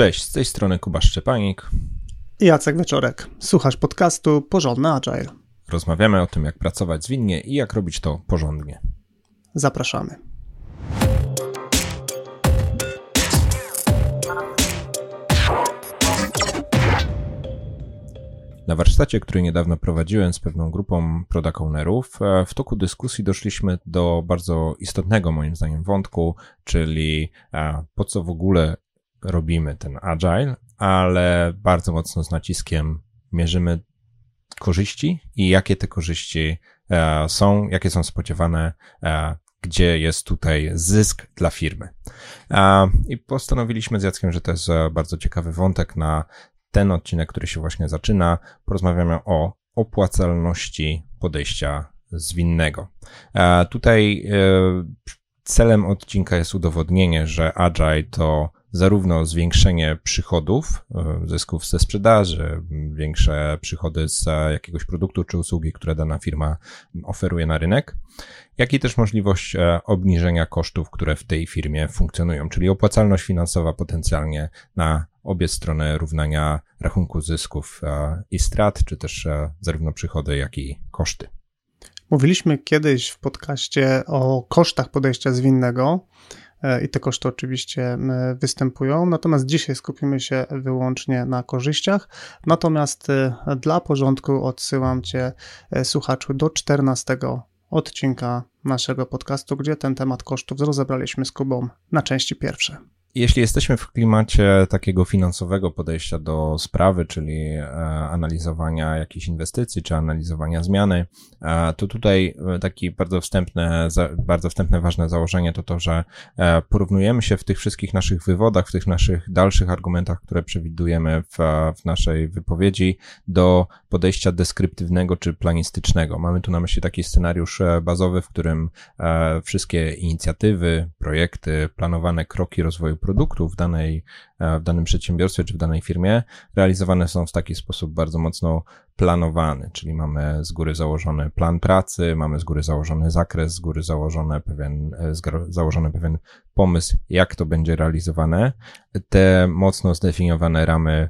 Cześć, z tej strony Kuba Szczepanik i Jacek Wieczorek. Słuchasz podcastu Porządny Agile. Rozmawiamy o tym, jak pracować zwinnie i jak robić to porządnie. Zapraszamy. Na warsztacie, który niedawno prowadziłem z pewną grupą product ownerów, e, w toku dyskusji doszliśmy do bardzo istotnego moim zdaniem wątku, czyli e, po co w ogóle robimy ten agile, ale bardzo mocno z naciskiem mierzymy korzyści i jakie te korzyści e, są, jakie są spodziewane, e, gdzie jest tutaj zysk dla firmy. E, I postanowiliśmy z Jackiem, że to jest bardzo ciekawy wątek na ten odcinek, który się właśnie zaczyna. Porozmawiamy o opłacalności podejścia zwinnego. Tutaj celem odcinka jest udowodnienie, że Agile to zarówno zwiększenie przychodów, e, zysków ze sprzedaży, większe przychody z jakiegoś produktu czy usługi, które dana firma oferuje na rynek, jak i też możliwość e, obniżenia kosztów, które w tej firmie funkcjonują, czyli opłacalność finansowa potencjalnie na obie strony równania rachunku zysków e, i strat, czy też zarówno przychody, jak i koszty. Mówiliśmy kiedyś w podcaście o kosztach podejścia zwinnego i te koszty oczywiście występują. Natomiast dzisiaj skupimy się wyłącznie na korzyściach. Natomiast e, dla porządku odsyłam Cię, e, słuchaczu, do 14 odcinka naszego podcastu, gdzie ten temat kosztów rozebraliśmy z Kubą na części pierwsze. Jeśli jesteśmy w klimacie takiego finansowego podejścia do sprawy, czyli e, analizowania jakichś inwestycji, czy analizowania zmiany, e, to tutaj e, taki bardzo wstępne, bardzo wstępne ważne założenie to to, że porównujemy się w tych wszystkich naszych wywodach, w tych naszych dalszych argumentach, które przewidujemy w, w naszej wypowiedzi do podejścia deskryptywnego czy planistycznego. Mamy tu na myśli taki scenariusz bazowy, w którym wszystkie inicjatywy, projekty, planowane kroki rozwoju produktu w, danej, e, w danym przedsiębiorstwie czy w danej firmie realizowane są w taki sposób bardzo mocno planowany, czyli mamy z góry założony plan pracy, mamy z góry założony zakres, z góry założony pewien, e, założony pewien pomysł, jak to będzie realizowane. Te mocno zdefiniowane ramy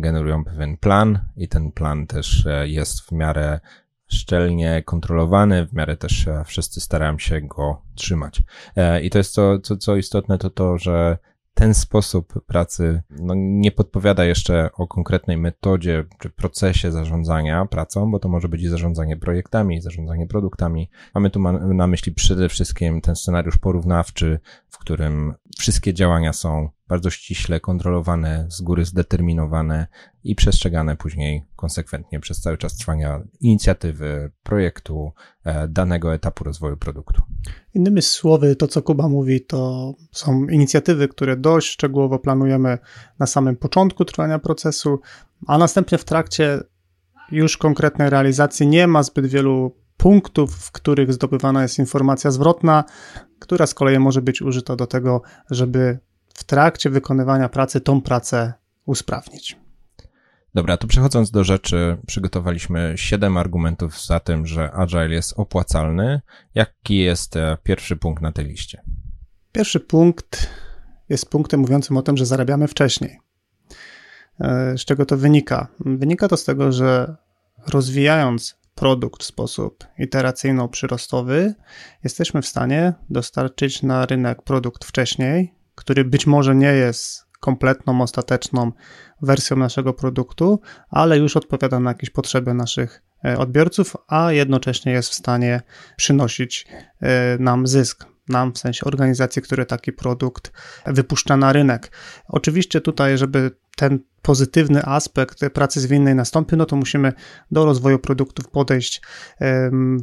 generują pewien plan i ten plan też e, jest w miarę szczelnie kontrolowany, w miarę też e, wszyscy starają się go trzymać. E, I to jest to, co, co istotne, to to, że ten sposób pracy no, nie podpowiada jeszcze o konkretnej metodzie czy procesie zarządzania pracą, bo to może być i zarządzanie projektami, i zarządzanie produktami. Mamy tu na myśli przede wszystkim ten scenariusz porównawczy, w którym wszystkie działania są bardzo ściśle kontrolowane, z góry zdeterminowane i przestrzegane później konsekwentnie przez cały czas trwania inicjatywy, projektu, e, danego etapu rozwoju produktu. Innymi słowy, to co Kuba mówi, to są inicjatywy, które dość szczegółowo planujemy na samym początku trwania procesu, a następnie w trakcie już konkretnej realizacji nie ma zbyt wielu punktów, w których zdobywana jest informacja zwrotna, która z kolei może być użyta do tego, żeby w trakcie wykonywania pracy tą pracę usprawnić. Dobra, to przechodząc do rzeczy, przygotowaliśmy siedem argumentów za tym, że Agile jest opłacalny. Jaki jest e, pierwszy punkt na tej liście? Pierwszy punkt jest punktem mówiącym o tym, że zarabiamy wcześniej. E, z czego to wynika? Wynika to z tego, że rozwijając produkt w sposób iteracyjno-przyrostowy, jesteśmy w stanie dostarczyć na rynek produkt wcześniej, który być może nie jest kompletną, ostateczną wersją naszego produktu, ale już odpowiada na jakieś potrzeby naszych e, odbiorców, a jednocześnie jest w stanie przynosić e, nam zysk nam, w sensie organizacji, które taki produkt wypuszcza na rynek. Oczywiście tutaj, żeby ten pozytywny aspekt pracy zwinnej nastąpi, no to musimy do rozwoju produktów podejść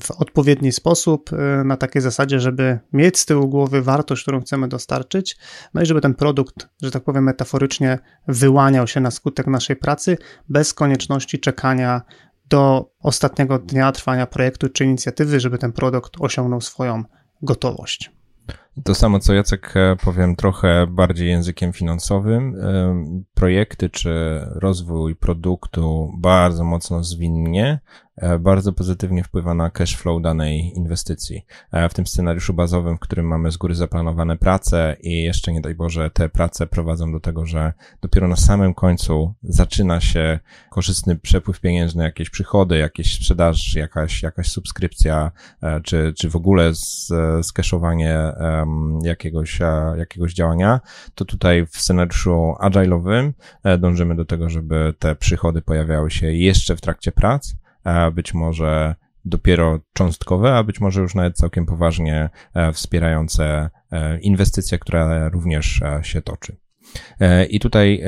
w odpowiedni sposób, e, na takiej zasadzie, żeby mieć z tyłu głowy wartość, którą chcemy dostarczyć, no i żeby ten produkt, że tak powiem metaforycznie, wyłaniał się na skutek naszej pracy bez konieczności czekania do ostatniego dnia trwania projektu czy inicjatywy, żeby ten produkt osiągnął swoją gotowość. To samo co Jacek powiem trochę bardziej językiem finansowym. Projekty czy rozwój produktu bardzo mocno zwinnie E, bardzo pozytywnie wpływa na cash flow danej inwestycji. E, w tym scenariuszu bazowym, w którym mamy z góry zaplanowane prace i jeszcze nie daj Boże, te prace prowadzą do tego, że dopiero na samym końcu zaczyna się korzystny przepływ pieniężny, jakieś przychody, jakieś sprzedaż, jakaś, jakaś subskrypcja, e, czy, czy w ogóle skeszowanie jakiegoś, jakiegoś działania, to tutaj w scenariuszu agile'owym dążymy do tego, żeby te przychody pojawiały się jeszcze w trakcie prac, być może dopiero cząstkowe, a być może już nawet całkiem poważnie e, wspierające e, inwestycje, która również e, się toczy. I tutaj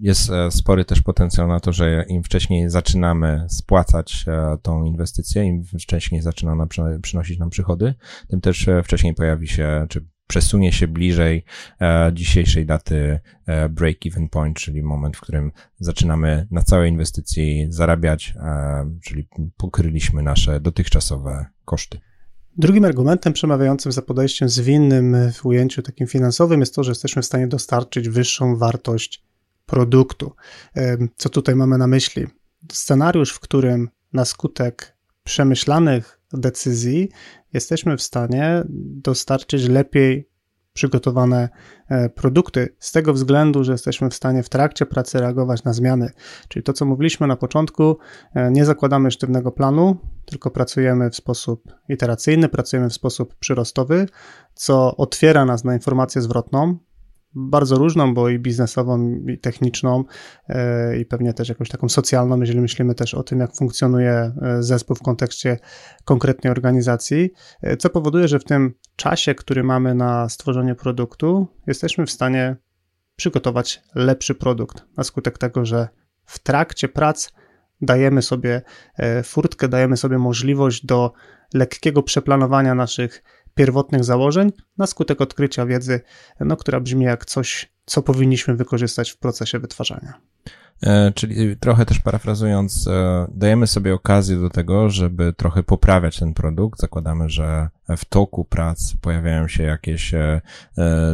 jest spory też potencjał na to, że im wcześniej zaczynamy spłacać tą inwestycję, im wcześniej zaczyna ona przynosić nam przychody, tym też wcześniej pojawi się, czy przesunie się bliżej e, dzisiejszej daty e, break-even point, czyli moment, w którym zaczynamy na całej inwestycji zarabiać, e, czyli pokryliśmy nasze dotychczasowe koszty. Drugim argumentem przemawiającym za podejściem zwinnym w ujęciu takim finansowym jest to, że jesteśmy w stanie dostarczyć wyższą wartość produktu. Co tutaj mamy na myśli? Scenariusz, w którym na skutek przemyślanych decyzji jesteśmy w stanie dostarczyć lepiej przygotowane e, produkty, z tego względu, że jesteśmy w stanie w trakcie pracy reagować na zmiany. Czyli to, co mówiliśmy na początku, e, nie zakładamy sztywnego planu, tylko pracujemy w sposób iteracyjny, pracujemy w sposób przyrostowy, co otwiera nas na informację zwrotną, bardzo różną, bo i biznesową, i techniczną, e, i pewnie też jakąś taką socjalną, jeżeli myślimy też o tym, jak funkcjonuje e, zespół w kontekście konkretnej organizacji, e, co powoduje, że w tym czasie, który mamy na stworzenie produktu, jesteśmy w stanie przygotować lepszy produkt na skutek tego, że w trakcie prac dajemy sobie furtkę, dajemy sobie możliwość do lekkiego przeplanowania naszych pierwotnych założeń na skutek odkrycia wiedzy, no, która brzmi jak coś, co powinniśmy wykorzystać w procesie wytwarzania. E, czyli trochę też parafrazując, e, dajemy sobie okazję do tego, żeby trochę poprawiać ten produkt. Zakładamy, że w toku prac pojawiają się jakieś e,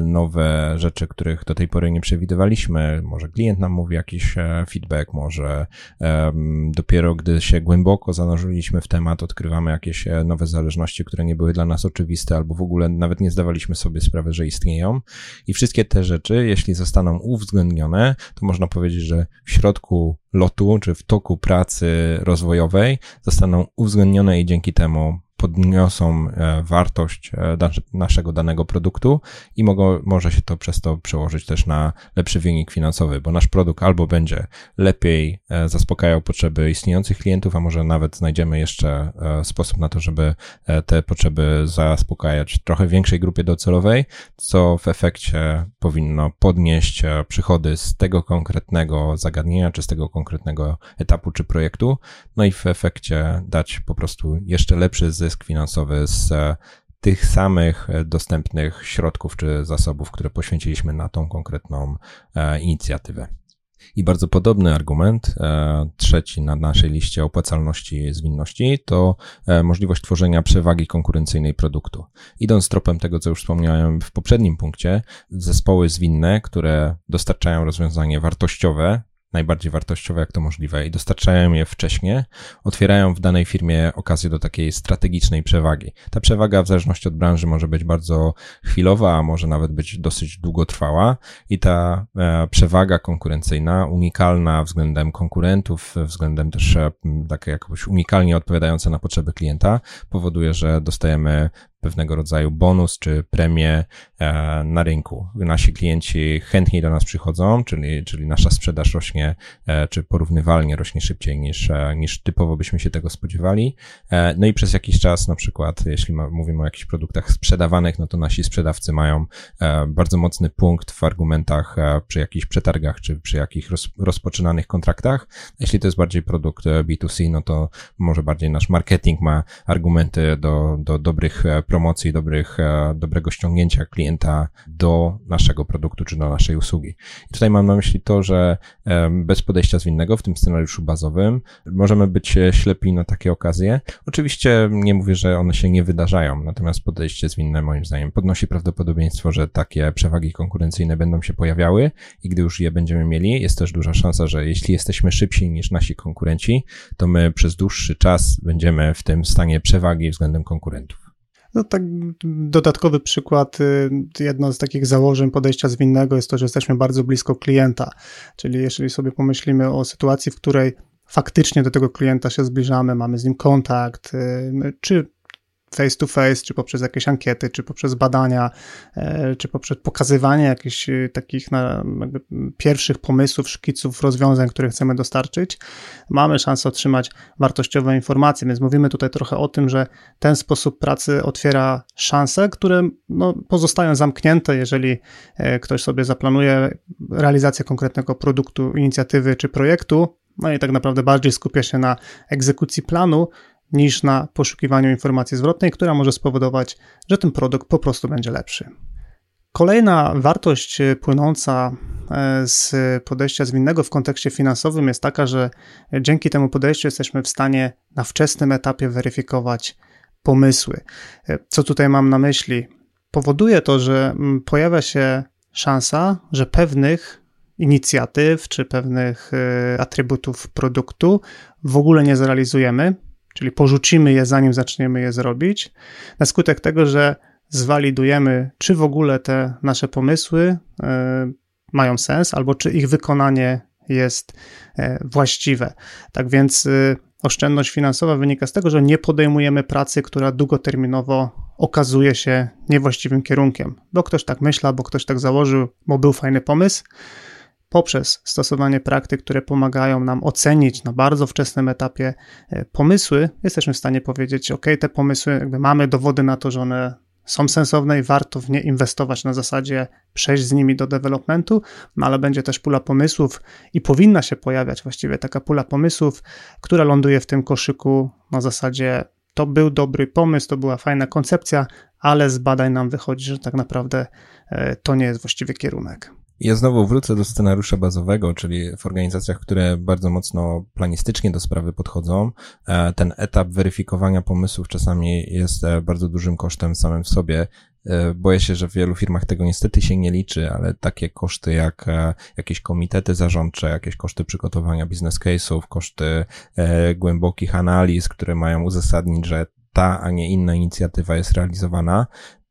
nowe rzeczy, których do tej pory nie przewidywaliśmy. Może klient nam mówi jakiś feedback, może dopiero gdy się głęboko zanurzyliśmy w temat, odkrywamy jakieś nowe zależności, które nie były dla nas oczywiste, albo w ogóle nawet nie zdawaliśmy sobie sprawy, że istnieją. I wszystkie te rzeczy, jeśli zostaną uwzględnione, to można powiedzieć, że w środku lotu czy w toku pracy rozwojowej zostaną uwzględnione i dzięki temu podniosą e, wartość e, naszego danego produktu i mogą, może się to przez to przełożyć też na lepszy wynik finansowy, bo nasz produkt albo będzie lepiej e, zaspokajał potrzeby istniejących klientów, a może nawet znajdziemy jeszcze sposób na to, żeby te potrzeby zaspokajać trochę większej grupie docelowej, co w efekcie powinno podnieść przychody z tego konkretnego zagadnienia, czy z tego konkretnego etapu, czy projektu, no i w efekcie dać po prostu jeszcze lepszy zysk zysk finansowy z e, tych samych e, dostępnych środków czy zasobów, które poświęciliśmy na tą konkretną e, inicjatywę. I bardzo podobny argument, trzeci na naszej liście opłacalności zwinności, to możliwość tworzenia przewagi konkurencyjnej produktu. Idąc tropem tego, co już wspomniałem w poprzednim punkcie, zespoły zwinne, które dostarczają rozwiązanie wartościowe, najbardziej wartościowe, jak to możliwe i dostarczają je wcześniej, otwierają w danej firmie okazję do takiej strategicznej przewagi. Ta przewaga w zależności od branży może być bardzo chwilowa, a może nawet być dosyć długotrwała i ta e, przewaga konkurencyjna, unikalna względem konkurentów, względem też takie jakoś unikalnie odpowiadające na potrzeby klienta, powoduje, że dostajemy pewnego rodzaju bonus czy premię e, na rynku. Nasi klienci chętniej do nas przychodzą, czyli, czyli nasza sprzedaż rośnie, e, czy porównywalnie rośnie szybciej niż, e, niż typowo byśmy się tego spodziewali. No i przez jakiś czas, na przykład, jeśli mówimy o jakichś produktach sprzedawanych, no to nasi sprzedawcy mają bardzo mocny punkt w argumentach przy jakichś przetargach, czy przy jakichś roz, rozpoczynanych kontraktach. Jeśli to jest bardziej produkt B2C, no to może bardziej nasz marketing ma argumenty do, do dobrych promocji, dobrych, dobrego ściągnięcia klienta do naszego produktu czy do naszej usługi. I tutaj mam na myśli to, że bez podejścia zwinnego w tym scenariuszu bazowym możemy być ślepi na takie okazje. Oczywiście nie mówię, że one się nie wydarzają, natomiast podejście zwinne moim zdaniem podnosi prawdopodobieństwo, że takie przewagi konkurencyjne będą się pojawiały i gdy już je będziemy mieli, jest też duża szansa, że jeśli jesteśmy szybsi niż nasi konkurenci, to my przez dłuższy czas będziemy w tym stanie przewagi względem konkurentów. No tak, dodatkowy przykład, y, jedno z takich założeń podejścia zwinnego jest to, że jesteśmy bardzo blisko klienta. Czyli jeżeli sobie pomyślimy o sytuacji, w której faktycznie do tego klienta się zbliżamy, mamy z nim kontakt, y, czy face to face, czy poprzez jakieś ankiety, czy poprzez badania, e, czy poprzez pokazywanie jakichś e, takich pierwszych pomysłów, szkiców, rozwiązań, które chcemy dostarczyć, mamy szansę otrzymać wartościowe informacje. Więc mówimy tutaj trochę o tym, że ten sposób pracy otwiera szanse, które no, pozostają zamknięte, jeżeli e, ktoś sobie zaplanuje realizację konkretnego produktu, inicjatywy czy projektu, no i tak naprawdę bardziej skupia się na egzekucji planu, niż na poszukiwaniu informacji zwrotnej, która może spowodować, że ten produkt po prostu będzie lepszy. Kolejna wartość płynąca e, z podejścia zwinnego w kontekście finansowym jest taka, że dzięki temu podejściu jesteśmy w stanie na wczesnym etapie weryfikować pomysły. E, co tutaj mam na myśli? Powoduje to, że pojawia się szansa, że pewnych inicjatyw czy pewnych e, atrybutów produktu w ogóle nie zrealizujemy, czyli porzucimy je zanim zaczniemy je zrobić, na skutek tego, że zwalidujemy, czy w ogóle te nasze pomysły e, mają sens, albo czy ich wykonanie jest e, właściwe. Tak więc e, oszczędność finansowa wynika z tego, że nie podejmujemy pracy, która długoterminowo okazuje się niewłaściwym kierunkiem, bo ktoś tak myślał, bo ktoś tak założył, bo był fajny pomysł poprzez stosowanie praktyk, które pomagają nam ocenić na bardzo wczesnym etapie e, pomysły, jesteśmy w stanie powiedzieć: OK, te pomysły, jakby mamy dowody na to, że one są sensowne i warto w nie inwestować na zasadzie przejść z nimi do developmentu, no ale będzie też pula pomysłów i powinna się pojawiać właściwie taka pula pomysłów, która ląduje w tym koszyku na zasadzie to był dobry pomysł, to była fajna koncepcja, ale z badań nam wychodzi, że tak naprawdę e, to nie jest właściwy kierunek. Ja znowu wrócę do scenariusza bazowego, czyli w organizacjach, które bardzo mocno planistycznie do sprawy podchodzą, e, ten etap weryfikowania pomysłów czasami jest e, bardzo dużym kosztem samym w sobie. E, boję się, że w wielu firmach tego niestety się nie liczy, ale takie koszty jak jakieś komitety zarządcze, jakieś koszty przygotowania business case'ów, koszty głębokich analiz, które mają uzasadnić, że ta, a nie inna inicjatywa jest realizowana,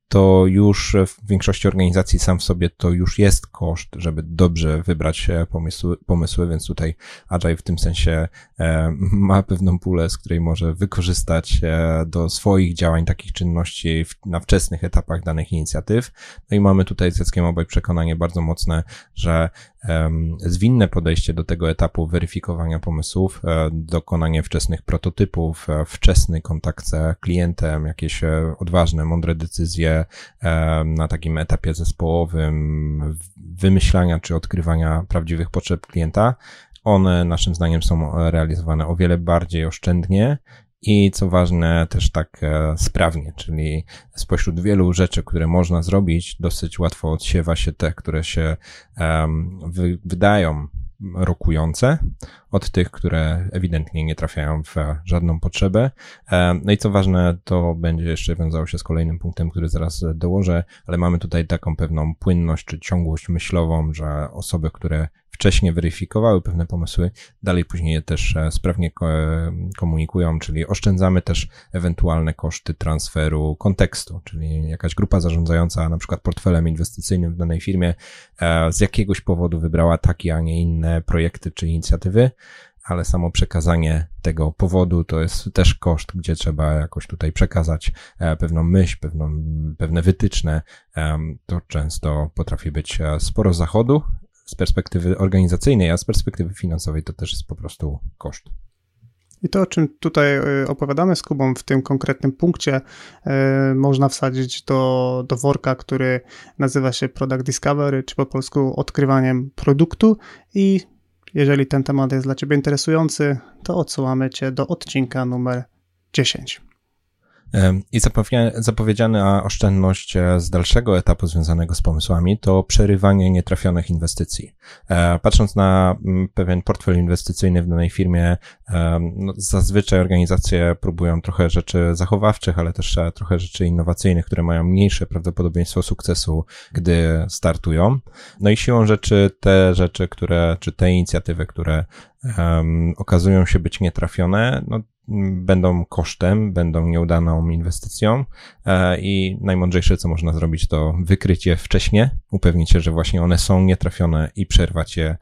to już w większości organizacji sam w sobie to już jest koszt, żeby dobrze wybrać pomysły, pomysły więc tutaj Agile w tym sensie e, ma pewną pulę, z której może wykorzystać e, do swoich działań, takich czynności na wczesnych etapach danych inicjatyw. No i mamy tutaj z Jackiem obaj przekonanie bardzo mocne, że zwinne podejście do tego etapu weryfikowania pomysłów, e, dokonanie wczesnych prototypów, wczesny kontakt z klientem, jakieś odważne, mądre decyzje, na takim etapie zespołowym wymyślania czy odkrywania prawdziwych potrzeb klienta, one naszym zdaniem są realizowane o wiele bardziej oszczędnie i co ważne też tak e, sprawnie, czyli spośród wielu rzeczy, które można zrobić, dosyć łatwo odsiewa się te, które się wydają rokujące od tych, które ewidentnie nie trafiają w żadną potrzebę. E, no i co ważne, to będzie jeszcze wiązało się z kolejnym punktem, który zaraz dołożę, ale mamy tutaj taką pewną płynność czy ciągłość myślową, że osoby, które wcześniej weryfikowały pewne pomysły, dalej później je też e, sprawnie komunikują, czyli oszczędzamy też ewentualne koszty transferu kontekstu, czyli jakaś grupa zarządzająca na przykład portfelem inwestycyjnym w danej firmie e, z jakiegoś powodu wybrała takie, a nie inne projekty czy inicjatywy, ale samo przekazanie tego powodu to jest też koszt, gdzie trzeba jakoś tutaj przekazać e, pewną myśl, pewną, pewne wytyczne. To często potrafi być sporo zachodu, z perspektywy organizacyjnej, a z perspektywy finansowej to też jest po prostu koszt. I to, o czym tutaj y, opowiadamy z Kubą w tym konkretnym punkcie, y, można wsadzić do, do worka, który nazywa się Product Discovery, czy po polsku odkrywaniem produktu. I jeżeli ten temat jest dla Ciebie interesujący, to odsyłamy Cię do odcinka numer 10. I zapowiedziana oszczędność e, z dalszego etapu związanego z pomysłami to przerywanie nietrafionych inwestycji. E, patrząc na mm, pewien portfel inwestycyjny w danej firmie, no zazwyczaj organizacje próbują trochę rzeczy zachowawczych, ale też e, trochę rzeczy innowacyjnych, które mają mniejsze prawdopodobieństwo sukcesu, gdy startują. No i siłą rzeczy te rzeczy, które, czy te inicjatywy, które um, okazują się być nietrafione, no będą kosztem, będą nieudaną inwestycją e, i najmądrzejsze, co można zrobić, to wykryć je wcześniej, upewnić się, że właśnie one są nietrafione i przerwać je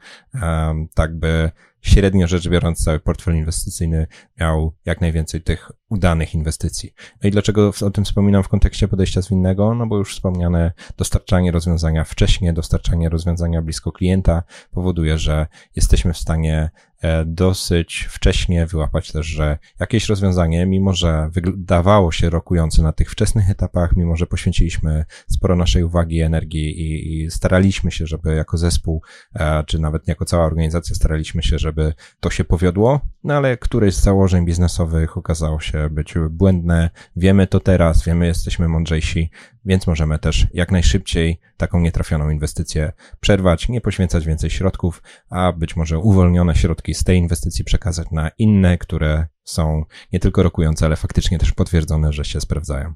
tak, by średnio rzecz biorąc cały portfel inwestycyjny miał jak najwięcej tych udanych inwestycji. No i dlaczego o tym wspominam w kontekście podejścia zwinnego? No bo już wspomniane dostarczanie rozwiązania wcześniej, dostarczanie rozwiązania blisko klienta powoduje, że jesteśmy w stanie e, dosyć wcześnie wyłapać też, że jakieś rozwiązanie, mimo że wydawało się rokujące na tych wczesnych etapach, mimo że poświęciliśmy sporo naszej uwagi, energii i, i staraliśmy się, żeby jako zespół, e, czy nawet jako cała organizacja staraliśmy się, żeby to się powiodło, no ale któreś z założeń biznesowych okazało się być błędne. Wiemy to teraz, wiemy, jesteśmy mądrzejsi, więc możemy też jak najszybciej taką nietrafioną inwestycję przerwać, nie poświęcać więcej środków, a być może uwolnione środki z tej inwestycji przekazać na inne, które są nie tylko rokujące, ale faktycznie też potwierdzone, że się sprawdzają.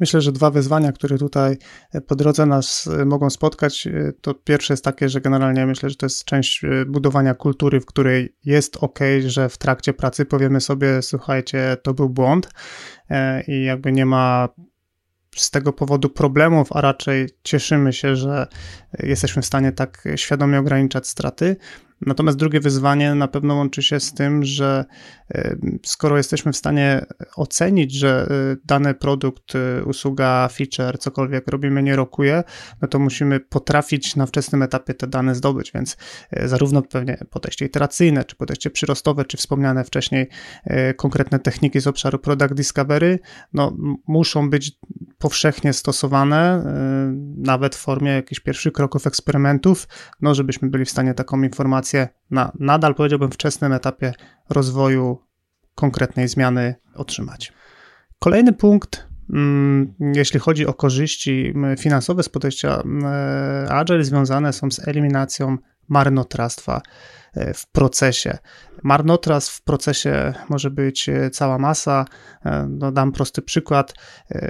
Myślę, że dwa wyzwania, które tutaj e, po drodze nas e, mogą spotkać, e, to pierwsze jest takie, że generalnie myślę, że to jest część budowania kultury, w której jest ok, że w trakcie pracy powiemy sobie, słuchajcie, to był błąd i jakby nie ma z tego powodu problemów, a raczej cieszymy się, że jesteśmy w stanie tak świadomie ograniczać straty. Natomiast drugie wyzwanie na pewno łączy się z tym, że e, skoro jesteśmy w stanie ocenić, że e, dany produkt, e, usługa, feature, cokolwiek robimy nie rokuje, no to musimy potrafić na wczesnym etapie te dane zdobyć, więc zarówno pewnie podejście iteracyjne, czy podejście przyrostowe, czy wspomniane wcześniej konkretne techniki z obszaru product discovery, no muszą być powszechnie stosowane, nawet w formie jakichś pierwszych kroków eksperymentów, no żebyśmy byli w stanie taką informację informacje na nadal powiedziałbym wczesnym etapie rozwoju konkretnej zmiany otrzymać. Kolejny punkt, mm, jeśli chodzi o korzyści finansowe z podejścia Agile, związane są z eliminacją marnotrawstwa e, w procesie. Marnotrawstw w procesie może być e, cała masa. E, no, dam prosty przykład.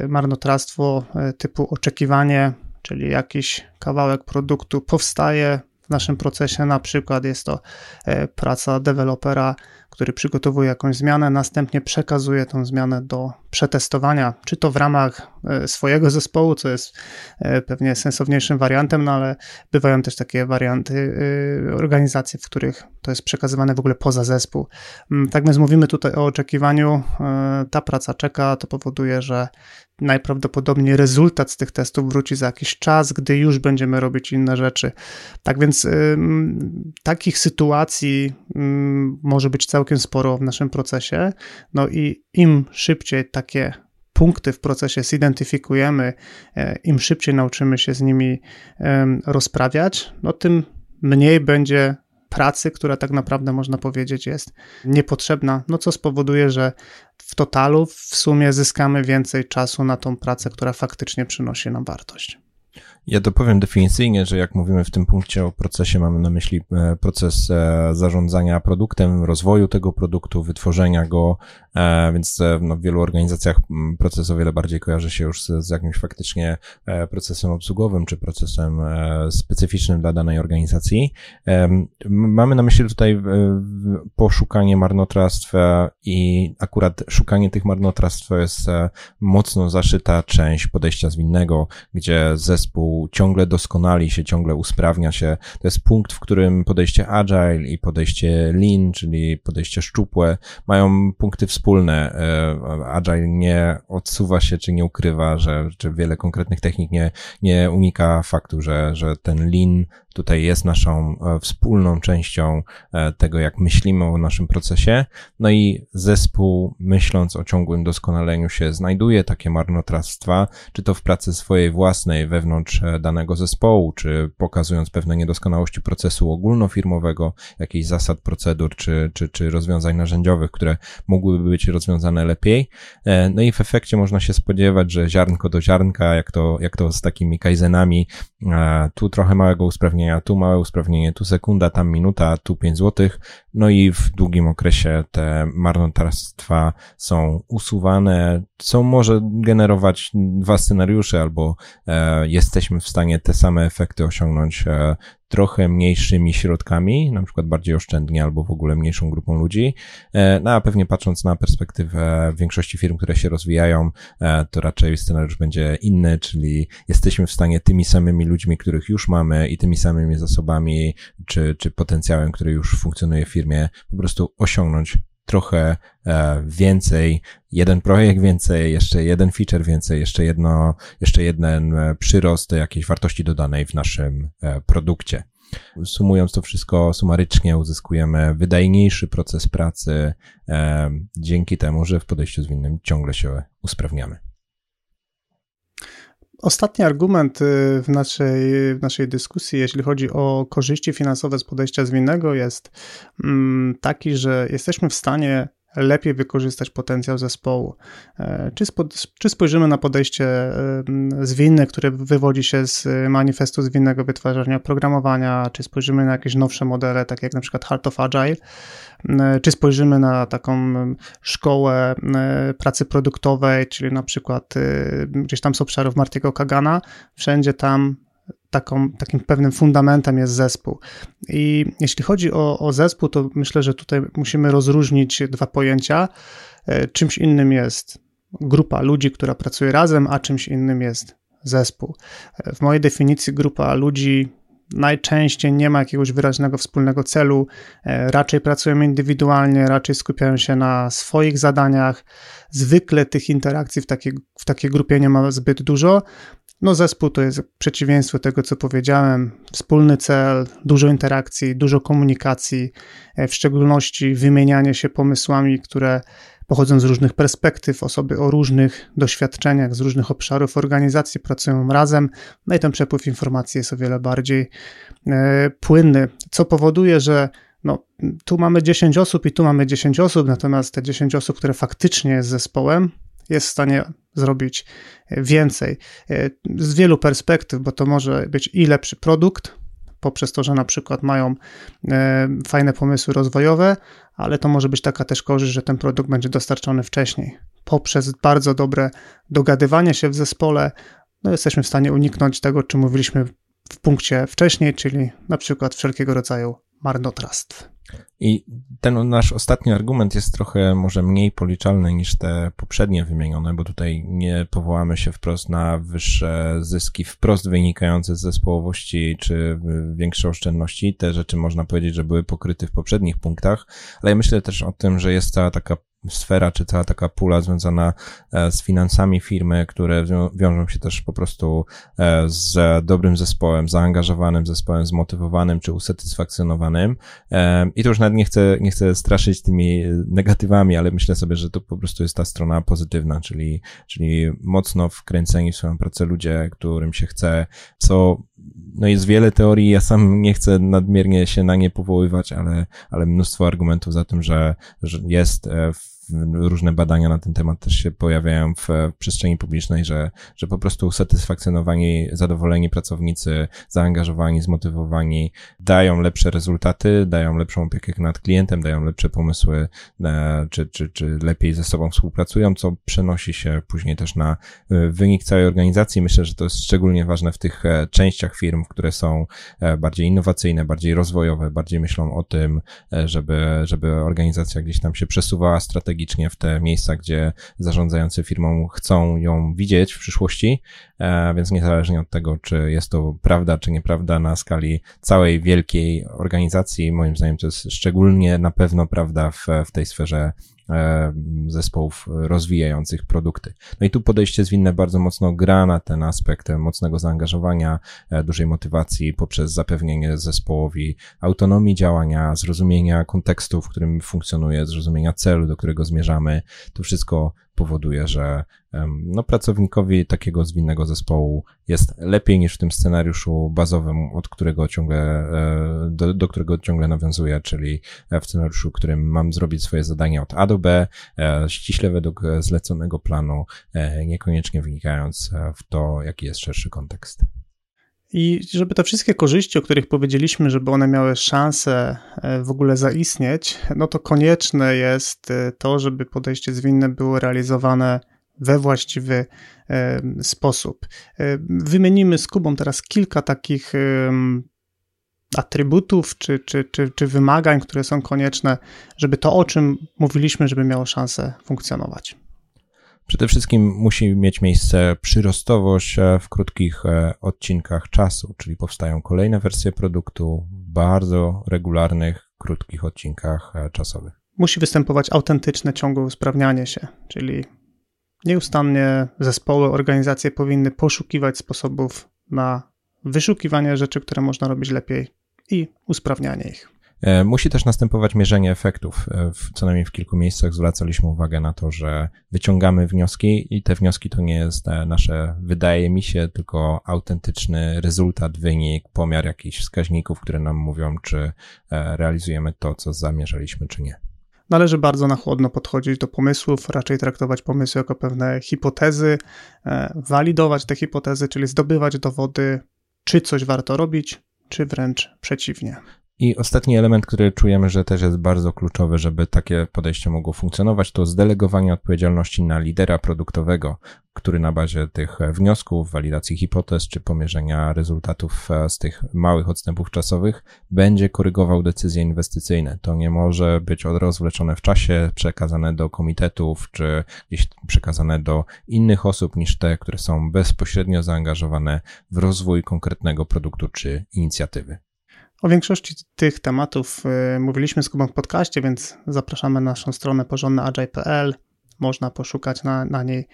Marnotrawstwo typu oczekiwanie, czyli jakiś kawałek produktu powstaje, w naszym procesie. Na przykład jest to e, praca dewelopera, który przygotowuje jakąś zmianę, następnie przekazuje tę zmianę do przetestowania, czy to w ramach e, swojego zespołu, co jest e, pewnie sensowniejszym wariantem, no ale bywają też takie warianty organizacji, w których to jest przekazywane w ogóle poza zespół. Mm, tak więc mówimy tutaj o oczekiwaniu, ta praca czeka, to powoduje, że najprawdopodobniej rezultat z tych testów wróci za jakiś czas, gdy już będziemy robić inne rzeczy. Tak więc takich sytuacji y, może być całkiem sporo w naszym procesie. No i im szybciej takie punkty w procesie zidentyfikujemy, y, im szybciej nauczymy się z nimi rozprawiać, no tym mniej będzie pracy, która tak naprawdę można powiedzieć jest niepotrzebna, no co spowoduje, że w totalu w sumie zyskamy więcej czasu na tą pracę, która faktycznie przynosi nam wartość. Ja dopowiem definicyjnie, że jak mówimy w tym punkcie o procesie, mamy na myśli e, proces e, zarządzania produktem, rozwoju tego produktu, wytworzenia go, więc no, w wielu organizacjach proces o wiele bardziej kojarzy się już z, z jakimś faktycznie procesem obsługowym, czy procesem specyficznym dla danej organizacji. Mamy na myśli tutaj poszukanie marnotrawstw i akurat szukanie tych marnotrawstw jest mocno zaszyta część podejścia zwinnego, gdzie zespół ciągle doskonali się, ciągle usprawnia się. To jest punkt, w którym podejście agile i podejście lean, czyli podejście szczupłe, mają punkty wspólne. E, agile nie odsuwa się, czy nie ukrywa, że, że wiele konkretnych technik nie, nie unika faktu, że, że ten lean tutaj jest naszą wspólną częścią tego, jak myślimy o naszym procesie. No i zespół, myśląc o ciągłym doskonaleniu się, znajduje takie marnotrawstwa, czy to w pracy swojej własnej wewnątrz danego zespołu, czy pokazując pewne niedoskonałości procesu ogólnofirmowego, jakichś zasad, procedur, czy, czy, czy rozwiązań narzędziowych, które mogłyby być rozwiązane lepiej. E, no i w efekcie można się spodziewać, że ziarnko do ziarnka, jak to, jak to z takimi kaizenami, e, tu trochę małego usprawnienia, tu małe usprawnienie, tu sekunda, tam minuta, tu 5 złotych, no i w długim okresie te marnotrawstwa są usuwane, co może generować dwa scenariusze, albo e, jesteśmy w stanie te same efekty osiągnąć e, trochę mniejszymi środkami, na przykład bardziej oszczędnie albo w ogóle mniejszą grupą ludzi. E, no a pewnie patrząc na perspektywę większości firm, które się rozwijają, e, to raczej scenariusz będzie inny, czyli jesteśmy w stanie tymi samymi ludźmi, których już mamy i tymi samymi zasobami czy, czy potencjałem, który już funkcjonuje w firmie, po prostu osiągnąć trochę e, więcej, jeden projekt więcej, jeszcze jeden feature więcej, jeszcze jedno, jeszcze jeden e, przyrost jakiejś wartości dodanej w naszym e, produkcie. Sumując to wszystko sumarycznie, uzyskujemy wydajniejszy proces pracy dzięki temu, że w podejściu zwinnym ciągle się usprawniamy. Ostatni argument y, w naszej, w naszej dyskusji, jeśli chodzi o korzyści finansowe z podejścia zwinnego, jest mm, taki, że jesteśmy w stanie lepiej wykorzystać potencjał zespołu. E, czy, spo, czy spojrzymy na podejście zwinne, które wywodzi się z manifestu zwinnego wytwarzania oprogramowania, czy spojrzymy na jakieś nowsze modele, takie jak na przykład Heart of Agile, e, czy spojrzymy na taką szkołę e, pracy produktowej, czyli na przykład gdzieś tam z obszarów Martiego Kagana, wszędzie tam taką, takim pewnym fundamentem jest zespół. I jeśli chodzi o, o zespół, to myślę, że tutaj musimy rozróżnić dwa pojęcia. E, czymś innym jest grupa ludzi, która pracuje razem, a czymś innym jest zespół. E, w mojej definicji grupa ludzi najczęściej nie ma jakiegoś wyraźnego wspólnego celu, e, raczej pracują indywidualnie, raczej skupiają się na swoich zadaniach. Zwykle tych interakcji w takiej, w takiej grupie nie ma zbyt dużo, no, zespół to jest przeciwieństwo tego, co powiedziałem. Wspólny cel, dużo interakcji, dużo komunikacji, e, w szczególności wymienianie się pomysłami, które pochodzą z różnych perspektyw, osoby o różnych doświadczeniach, z różnych obszarów organizacji pracują razem, no i ten przepływ informacji jest o wiele bardziej e, płynny, co powoduje, że no, tu mamy 10 osób i tu mamy 10 osób, natomiast te 10 osób, które faktycznie jest zespołem, jest w stanie zrobić więcej e, z wielu perspektyw, bo to może być i lepszy produkt, poprzez to, że na przykład mają e, fajne pomysły rozwojowe, ale to może być taka też korzyść, że ten produkt będzie dostarczony wcześniej. Poprzez bardzo dobre dogadywanie się w zespole, no jesteśmy w stanie uniknąć tego, czym mówiliśmy w punkcie wcześniej, czyli na przykład wszelkiego rodzaju marnotrawstw. I ten nasz ostatni argument jest trochę może mniej policzalny niż te poprzednie wymienione, bo tutaj nie powołamy się wprost na wyższe zyski wprost wynikające z zespołowości czy większe oszczędności. Te rzeczy można powiedzieć, że były pokryte w poprzednich punktach, ale ja myślę też o tym, że jest cała taka sfera, czy cała taka pula związana e, z finansami firmy, które wiążą się też po prostu e, z dobrym zespołem, zaangażowanym zespołem, zmotywowanym czy usatysfakcjonowanym. E, I to już nawet nie chcę, nie chcę straszyć tymi negatywami, ale myślę sobie, że to po prostu jest ta strona pozytywna, czyli, czyli mocno wkręceni w swoją pracę ludzie, którym się chce, co no jest wiele teorii, ja sam nie chcę nadmiernie się na nie powoływać, ale, ale mnóstwo argumentów za tym, że, że jest w różne badania na ten temat też się pojawiają w, przestrzeni publicznej, że, że po prostu usatysfakcjonowani, zadowoleni pracownicy, zaangażowani, zmotywowani dają lepsze rezultaty, dają lepszą opiekę nad klientem, dają lepsze pomysły, e, czy, czy, czy lepiej ze sobą współpracują, co przenosi się później też na e, wynik całej organizacji. Myślę, że to jest szczególnie ważne w tych e, częściach firm, które są bardziej innowacyjne, bardziej rozwojowe, bardziej myślą o tym, żeby, żeby organizacja gdzieś tam się przesuwała strategicznie strategicznie w te miejsca, gdzie zarządzający firmą chcą ją widzieć w przyszłości, e, więc niezależnie od tego, czy jest to prawda, czy nieprawda na skali całej wielkiej organizacji, moim zdaniem to jest szczególnie na pewno prawda w, w tej sferze zespołów rozwijających produkty. No i tu podejście zwinne bardzo mocno gra na ten aspekt mocnego zaangażowania, dużej motywacji poprzez zapewnienie zespołowi autonomii działania, zrozumienia kontekstu, w którym funkcjonuje, zrozumienia celu, do którego zmierzamy. To wszystko powoduje, że no, pracownikowi takiego zwinnego zespołu jest lepiej niż w tym scenariuszu bazowym, od którego ciągle, e, do, do którego ciągle nawiązuję, czyli w scenariuszu, w którym mam zrobić swoje zadania od A do B, e, ściśle według zleconego planu, e, niekoniecznie wynikając w to, jaki jest szerszy kontekst. I żeby te wszystkie korzyści, o których powiedzieliśmy, żeby one miały szansę w ogóle zaistnieć, no to konieczne jest to, żeby podejście zwinne było realizowane we właściwy sposób. Wymienimy z Kubą teraz kilka takich atrybutów czy, czy, czy, czy wymagań, które są konieczne, żeby to, o czym mówiliśmy, żeby miało szansę funkcjonować. Przede wszystkim musi mieć miejsce przyrostowość e, w krótkich e, odcinkach czasu, czyli powstają kolejne wersje produktu w bardzo regularnych, krótkich odcinkach e, czasowych. Musi występować autentyczne, ciągłe usprawnianie się, czyli Nieustannie zespoły, organizacje powinny poszukiwać sposobów na wyszukiwanie rzeczy, które można robić lepiej i usprawnianie ich. E, musi też następować mierzenie efektów. E, w, co najmniej w kilku miejscach zwracaliśmy uwagę na to, że wyciągamy wnioski i te wnioski to nie jest e, nasze, wydaje mi się, tylko autentyczny rezultat, wynik, pomiar jakichś wskaźników, które nam mówią, czy realizujemy to, co zamierzaliśmy, czy nie. Należy bardzo na chłodno podchodzić do pomysłów, raczej traktować pomysły jako pewne hipotezy, walidować te hipotezy, czyli zdobywać dowody, czy coś warto robić, czy wręcz przeciwnie. I ostatni element, który czujemy, że też jest bardzo kluczowy, żeby takie podejście mogło funkcjonować, to zdelegowanie odpowiedzialności na lidera produktowego, który na bazie tych wniosków, walidacji hipotez czy pomierzenia rezultatów e, z tych małych odstępów czasowych będzie korygował decyzje inwestycyjne. To nie może być rozwleczone w czasie, przekazane do komitetów czy gdzieś przekazane do innych osób niż te, które są bezpośrednio zaangażowane w rozwój konkretnego produktu czy inicjatywy. O większości tych tematów y, mówiliśmy z Kubą w podcaście, więc zapraszamy na naszą stronę porządnyagile.pl. Można poszukać na, na niej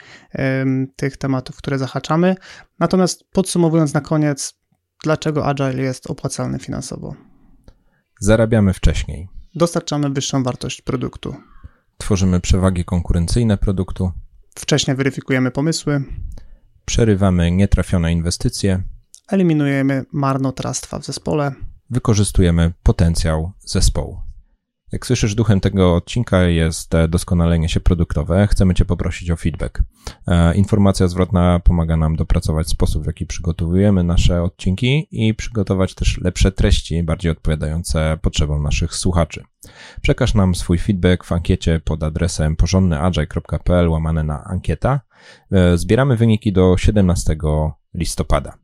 tych tematów, które zahaczamy. Natomiast podsumowując na koniec, dlaczego Agile jest opłacalny finansowo? Zarabiamy wcześniej. Dostarczamy wyższą wartość produktu. Tworzymy przewagi konkurencyjne produktu. Wcześniej weryfikujemy pomysły. Przerywamy nietrafione inwestycje. Eliminujemy marnotrawstwa w zespole wykorzystujemy potencjał zespołu. Jak słyszysz, duchem tego odcinka jest e, doskonalenie się produktowe. Chcemy Cię poprosić o feedback. E, informacja zwrotna pomaga nam dopracować sposób, w jaki przygotowujemy nasze odcinki i przygotować też lepsze treści, bardziej odpowiadające potrzebom naszych słuchaczy. Przekaż nam swój feedback w ankiecie pod adresem porządnyagile.pl łamane na ankieta. E, zbieramy wyniki do 17 listopada.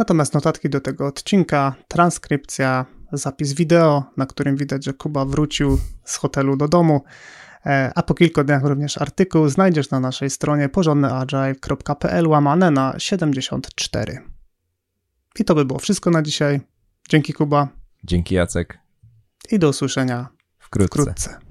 Natomiast notatki do tego odcinka, transkrypcja, zapis wideo, na którym widać, że Kuba wrócił z hotelu do domu, e, a po kilku dniach również artykuł znajdziesz na naszej stronie porządnyagile.pl łamane na 74. I to by było wszystko na dzisiaj. Dzięki Kuba. Dzięki Jacek. I do usłyszenia wkrótce. wkrótce.